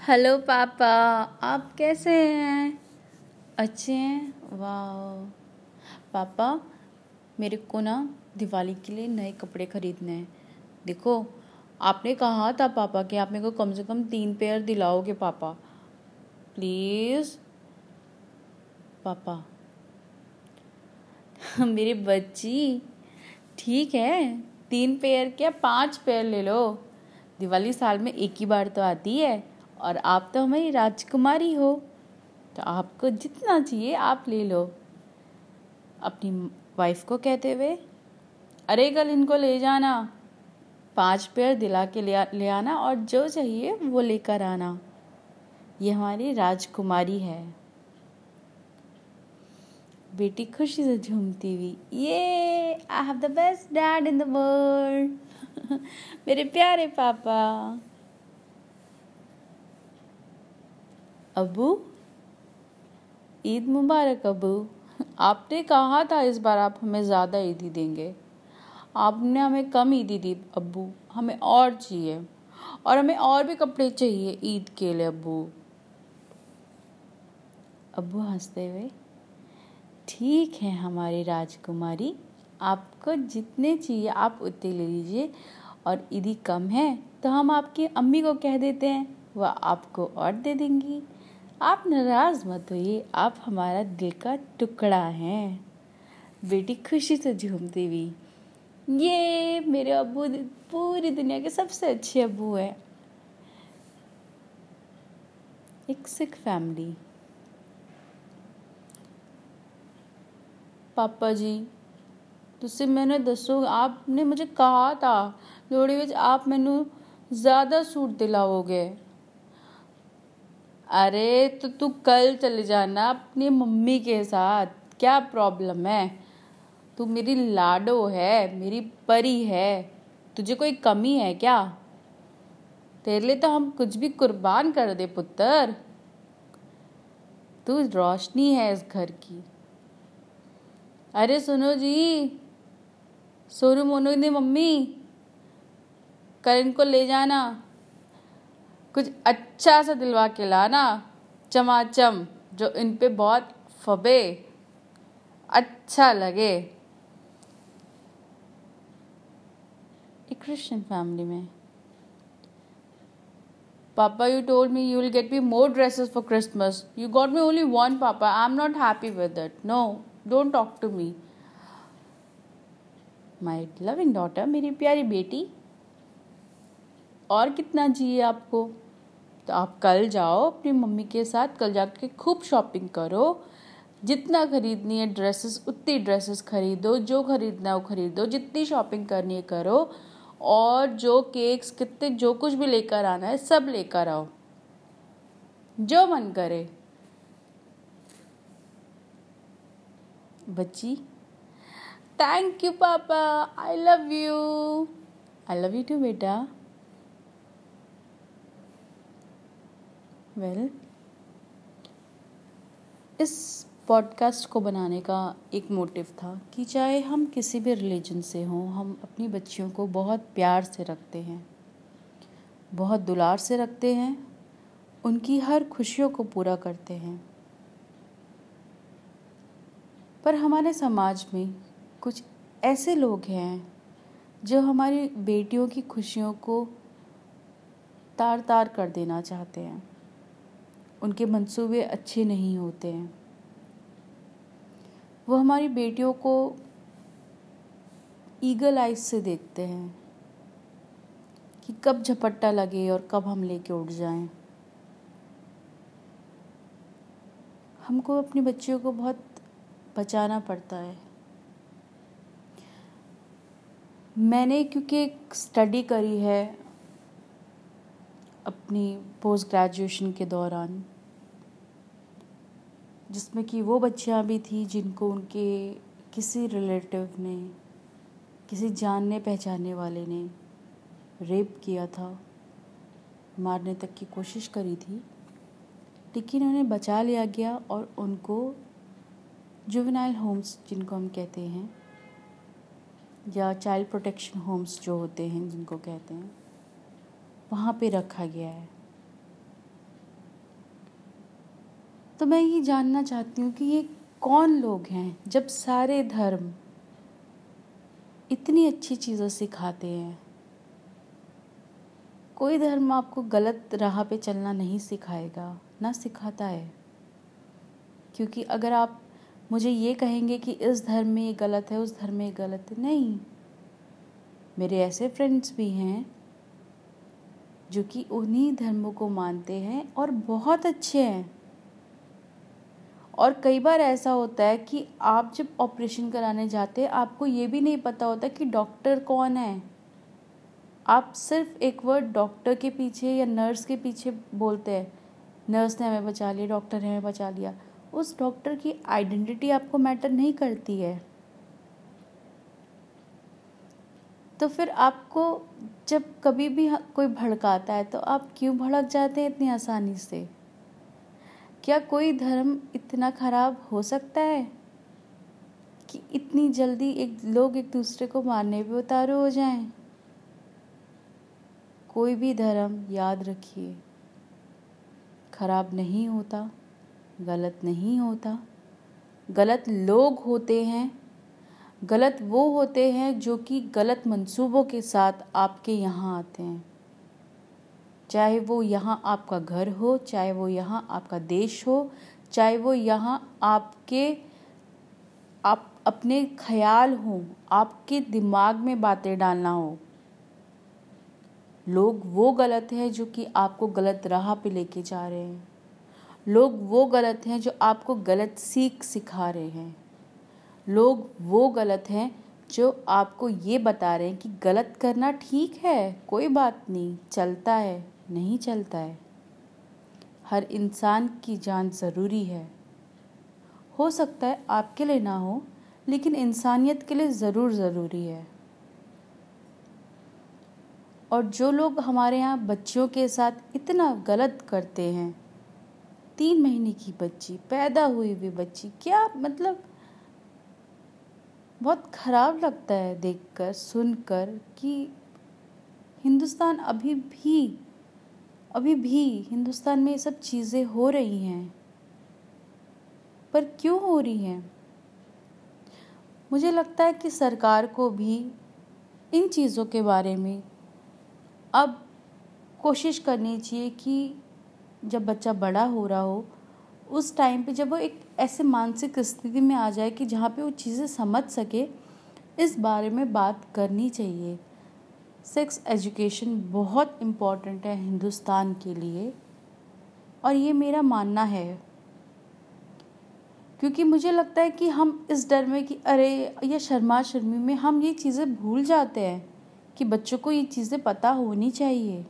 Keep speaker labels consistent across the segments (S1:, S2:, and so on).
S1: Hello पापा, आप कैसे हैं? अच्छे हैं? वाह पापा, मेरे को ना दिवाली के लिए नए कपड़े खरीदने हैं। देखो, आपने कहा था पापा कि आप मेरे को कम से कम तीन पेयर दिलाओगे पापा। प्लीज़। पापा। मेरी बच्ची, ठीक है, तीन पेयर क्या पाँच पेयर ले लो। दिवाली साल में एक ही बार तो आती है। और आप तो हमारी राजकुमारी हो तो आपको जितना चाहिए आप ले लो। अपनी वाइफ को कहते हुए, अरे कल इनको ले जाना, पाँच पेयर दिला के ले आना और जो चाहिए वो लेकर आना। ये हमारी राजकुमारी है। बेटी खुशी से झूमती हुई, ये I have the best dad in the world मेरे प्यारे पापा। अबू, ईद मुबारक अबू। आपने कहा था इस बार आप हमें ज़्यादा ईदी देंगे। आपने हमें कम ईदी दी अबू, हमें और चाहिए। और हमें और भी कपड़े चाहिए ईद के लिए अबू। अबू हँसते हुए, ठीक है हमारी राजकुमारी, आपको जितने चाहिए आप उतने ले लीजिए। और ईदी कम है तो हम आपकी अम्मी को कह देते हैं, वह आपको और दे देंगी। आप नाराज मत होइए आप हमारा दिल का टुकड़ा हैं बेटी खुशी से झूमती हुई ये मेरे अबू पूरी दुनिया के सबसे अच्छे अबू हैं एक सिख फैमिली पापा जी ਤੁਸੀਂ ਮੈਨੂੰ ਦੱਸੋ आपने मुझे कहा था लोहड़ी ਵਿੱਚ आप ਮੈਨੂੰ ज़्यादा सूट दिलाओगे अरे तो तू कल चले जाना अपनी मम्मी के साथ। क्या प्रॉब्लम है? तू मेरी लाडो है, मेरी परी है। तुझे कोई कमी है क्या? तेरे लिए तो हम कुछ भी कुर्बान कर दे, पुत्र। तू रोशनी है इस घर की। अरे, सुनो जी। सोनू मोनू ने मम्मी, कल इनको ले जाना। कुछ अच्छा सा दिलवा के लाना। चमाचम, जो इन पे बहुत फबे। अच्छा लगे। क्रिश्चियन फैमिली में। पापा you told me you will get me more dresses for Christmas you got me only one पापा। I am not happy with it no don't talk to me my loving daughter मेरी प्यारी बेटी, और कितना चाहिए आपको? तो आप कल जाओ अपनी मम्मी के साथ, कल जाके खूब शॉपिंग करो। जितना खरीदनी है ड्रेसेस उतनी ड्रेसेस खरीदो, जो खरीदना है वो खरीदो, जितनी शॉपिंग करनी है करो। और जो केक्स कितने, जो कुछ भी लेकर आना है, सब लेकर आओ। जो मन करे। बच्ची थैंक यू पापा I love you I love you too बेटा। वेल, इस पॉडकास्ट को बनाने का एक मोटिव था कि चाहे हम किसी भी रिलीजन से हों, हम अपनी बच्चियों को बहुत प्यार से रखते हैं, बहुत दुलार से रखते हैं, उनकी हर खुशियों को पूरा करते हैं। पर हमारे समाज में कुछ ऐसे लोग हैं जो हमारी बेटियों की खुशियों को तार तार कर देना चाहते हैं। उनके मंसूबे अच्छे नहीं होते हैं। वो हमारी बेटियों को ईगल आइज़ से देखते हैं कि कब झपट्टा लगे और कब हम लेके उठ जाएँ। हमको अपनी बच्चियों को बहुत बचाना पड़ता है। मैंने क्योंकि एक स्टडी करी है अपनी पोस्ट ग्रेजुएशन के दौरान। जिसमें कि वो बच्चियाँ भी थी जिनको उनके किसी रिलेटिव ने, किसी जानने पहचानने वाले ने रेप किया था, मारने तक की कोशिश करी थी। लेकिन उन्हें बचा लिया गया और उनको जुवेनाइल होम्स जिनको हम कहते हैं, या चाइल्ड प्रोटेक्शन होम्स जो होते हैं जिनको कहते हैं, वहाँ पे रखा गया है। तो मैं ये जानना चाहती हूँ कि ये कौन लोग हैं जब सारे धर्म इतनी अच्छी चीज़ें सिखाते हैं? कोई धर्म आपको गलत राह पे चलना नहीं सिखाएगा, ना सिखाता है। क्योंकि अगर आप मुझे ये कहेंगे कि इस धर्म में ये गलत है, उस धर्म में ये गलत है, नहीं। मेरे ऐसे फ्रेंड्स भी हैं जो कि उन्हीं धर्मों को मानते हैं और बहुत अच्छे हैं। और कई बार ऐसा होता है कि आप जब ऑपरेशन कराने जाते हैं, आपको ये भी नहीं पता होता कि डॉक्टर कौन है। आप सिर्फ़ एक वर्ड डॉक्टर के पीछे या नर्स के पीछे बोलते हैं। नर्स ने हमें बचा लिया डॉक्टर ने हमें बचा लिया। उस डॉक्टर की आइडेंटिटी आपको मैटर नहीं करती है। तो फिर आपको जब कभी भी कोई भड़काता है तो आप क्यों भड़क जाते हैं इतनी आसानी से? क्या कोई धर्म इतना खराब हो सकता है? कि इतनी जल्दी एक लोग एक दूसरे को मारने पे उतारू हो जाएँ? कोई भी धर्म, याद रखिए, खराब नहीं होता, गलत नहीं होता। गलत लोग होते हैं, गलत वो होते हैं जो कि गलत मंसूबों के साथ आपके यहाँ आते हैं। चाहे वो यहाँ आपका घर हो, चाहे वो यहाँ आपका देश हो, चाहे वो यहाँ आपके, आप अपने ख्याल हो, आपके दिमाग में बातें डालना हो। लोग वो गलत हैं जो कि आपको गलत राह पे लेके जा रहे हैं। लोग वो गलत हैं जो आपको गलत सीख सिखा रहे हैं। लोग वो गलत हैं जो आपको ये बता रहे हैं कि गलत करना ठीक है, कोई बात नहीं, चलता है। नहीं चलता है। हर इंसान की जान ज़रूरी है। हो सकता है आपके लिए ना हो, लेकिन इंसानियत के लिए ज़रूर ज़रूरी है। और जो लोग हमारे यहाँ बच्चियों के साथ इतना गलत करते हैं, तीन महीने की बच्ची, पैदा हुई हुई बच्ची, क्या मतलब? बहुत ख़राब लगता है देखकर, सुनकर कि हिंदुस्तान अभी भी अभी भी हिंदुस्तान में ये सब चीज़ें हो रही हैं। पर क्यों हो रही हैं? मुझे लगता है कि सरकार को भी इन चीज़ों के बारे में अब कोशिश करनी चाहिए कि जब बच्चा बड़ा हो रहा हो, उस टाइम पे जब वो एक ऐसे मानसिक स्थिति में आ जाए कि जहाँ पे वो चीज़ें समझ सके, इस बारे में बात करनी चाहिए। सेक्स एजुकेशन बहुत इंपॉर्टेंट है हिंदुस्तान के लिए और ये मेरा मानना है। क्योंकि मुझे लगता है कि हम इस डर में कि अरे, या शर्मा शर्मी में हम ये चीज़ें भूल जाते हैं कि बच्चों को ये चीज़ें पता होनी चाहिए।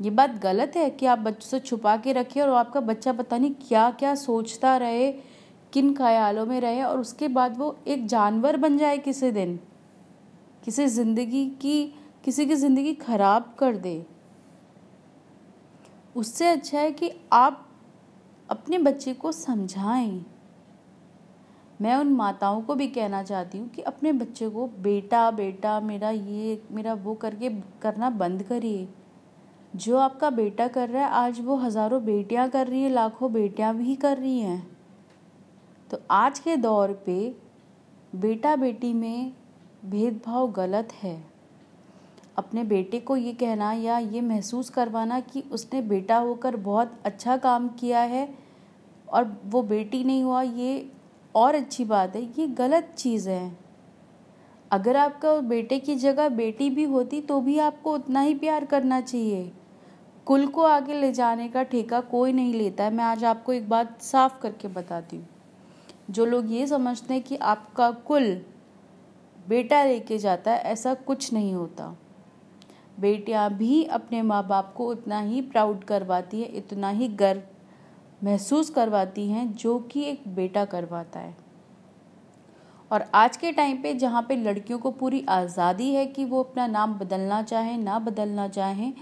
S1: ये बात गलत है कि आप बच्चों से छुपा के रखें और आपका बच्चा पता नहीं क्या क्या सोचता रहे, किन ख्यालों में रहे और उसके बाद वो एक जानवर बन जाए किसी दिन। किसी ज़िंदगी की, किसी की ज़िंदगी ख़राब कर दे। उससे अच्छा है कि आप अपने बच्चे को समझाएँ। मैं उन माताओं को भी कहना चाहती हूँ कि अपने बच्चे को, बेटा बेटा, मेरा ये, मेरा वो करके करना बंद करिए। जो आपका बेटा कर रहा है, आज वो हज़ारों बेटियाँ कर रही है, लाखों बेटियाँ भी कर रही हैं। तो आज के दौर पे बेटा बेटी में भेदभाव गलत है। अपने बेटे को ये कहना या ये महसूस करवाना कि उसने बेटा होकर बहुत अच्छा काम किया है और वो बेटी नहीं हुआ, ये और अच्छी बात है। ये गलत चीज़ है। अगर आपका बेटे की जगह बेटी भी होती तो भी आपको उतना ही प्यार करना चाहिए। कुल को आगे ले जाने का ठेका कोई नहीं लेता है। मैं आज आपको एक बात साफ़ करके बताती हूँ। जो लोग ये समझते हैं कि आपका कुल बेटा लेके जाता है, ऐसा कुछ नहीं होता। बेटियाँ भी अपने माँ बाप को उतना ही प्राउड करवाती है, इतना ही गर्व महसूस करवाती हैं, जो कि एक बेटा करवाता है। और आज के टाइम पे जहाँ पे लड़कियों को पूरी आज़ादी है कि वो अपना नाम बदलना चाहें, ना बदलना चाहें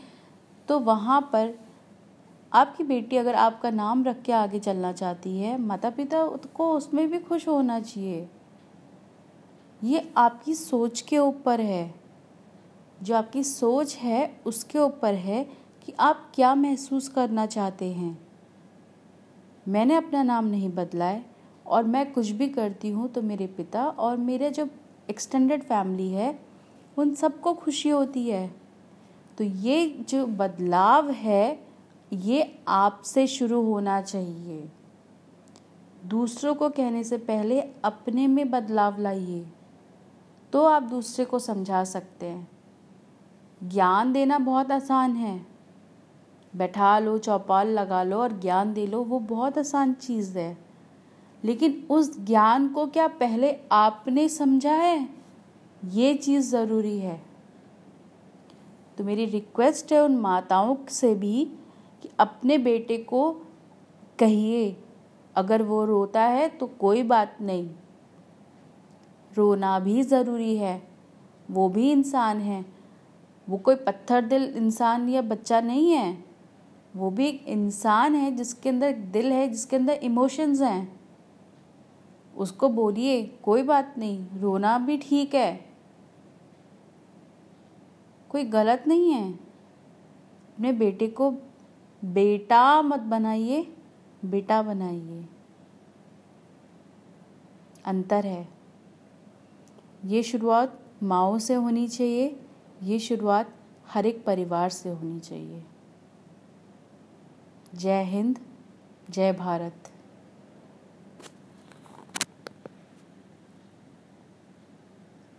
S1: तो वहाँ पर आपकी बेटी अगर आपका नाम रख के आगे चलना चाहती है माता पिता को उसमें भी खुश होना चाहिए। ये आपकी सोच के ऊपर है। जो आपकी सोच है, उसके ऊपर है कि आप क्या महसूस करना चाहते हैं। मैंने अपना नाम नहीं बदला है और मैं कुछ भी करती हूँ तो मेरे पिता और मेरे जो एक्सटेंडेड फैमिली है, उन सबको खुशी होती है। तो ये जो बदलाव है, ये आपसे शुरू होना चाहिए। दूसरों को कहने से पहले अपने में बदलाव लाइए। तो आप दूसरे को समझा सकते हैं। ज्ञान देना बहुत आसान है। बैठा लो, चौपाल लगा लो और ज्ञान दे लो, वो बहुत आसान चीज़ है। लेकिन उस ज्ञान को क्या पहले आपने समझा है? ये चीज़ ज़रूरी है। तो मेरी रिक्वेस्ट है उन माताओं से भी कि अपने बेटे को कहिए, अगर वो रोता है तो कोई बात नहीं। रोना भी ज़रूरी है। वो भी इंसान है। वो कोई पत्थर दिल इंसान या बच्चा नहीं है। वो भी एक इंसान है जिसके अंदर दिल है, जिसके अंदर इमोशंस हैं। उसको बोलिए, कोई बात नहीं, रोना भी ठीक है। कोई गलत नहीं है। अपने बेटे को, बेटा मत बनाइए, बेटा बनाइए। अंतर है। ये शुरुआत माओ से होनी चाहिए, ये शुरुआत हर एक परिवार से होनी चाहिए। जय हिंद, जय भारत।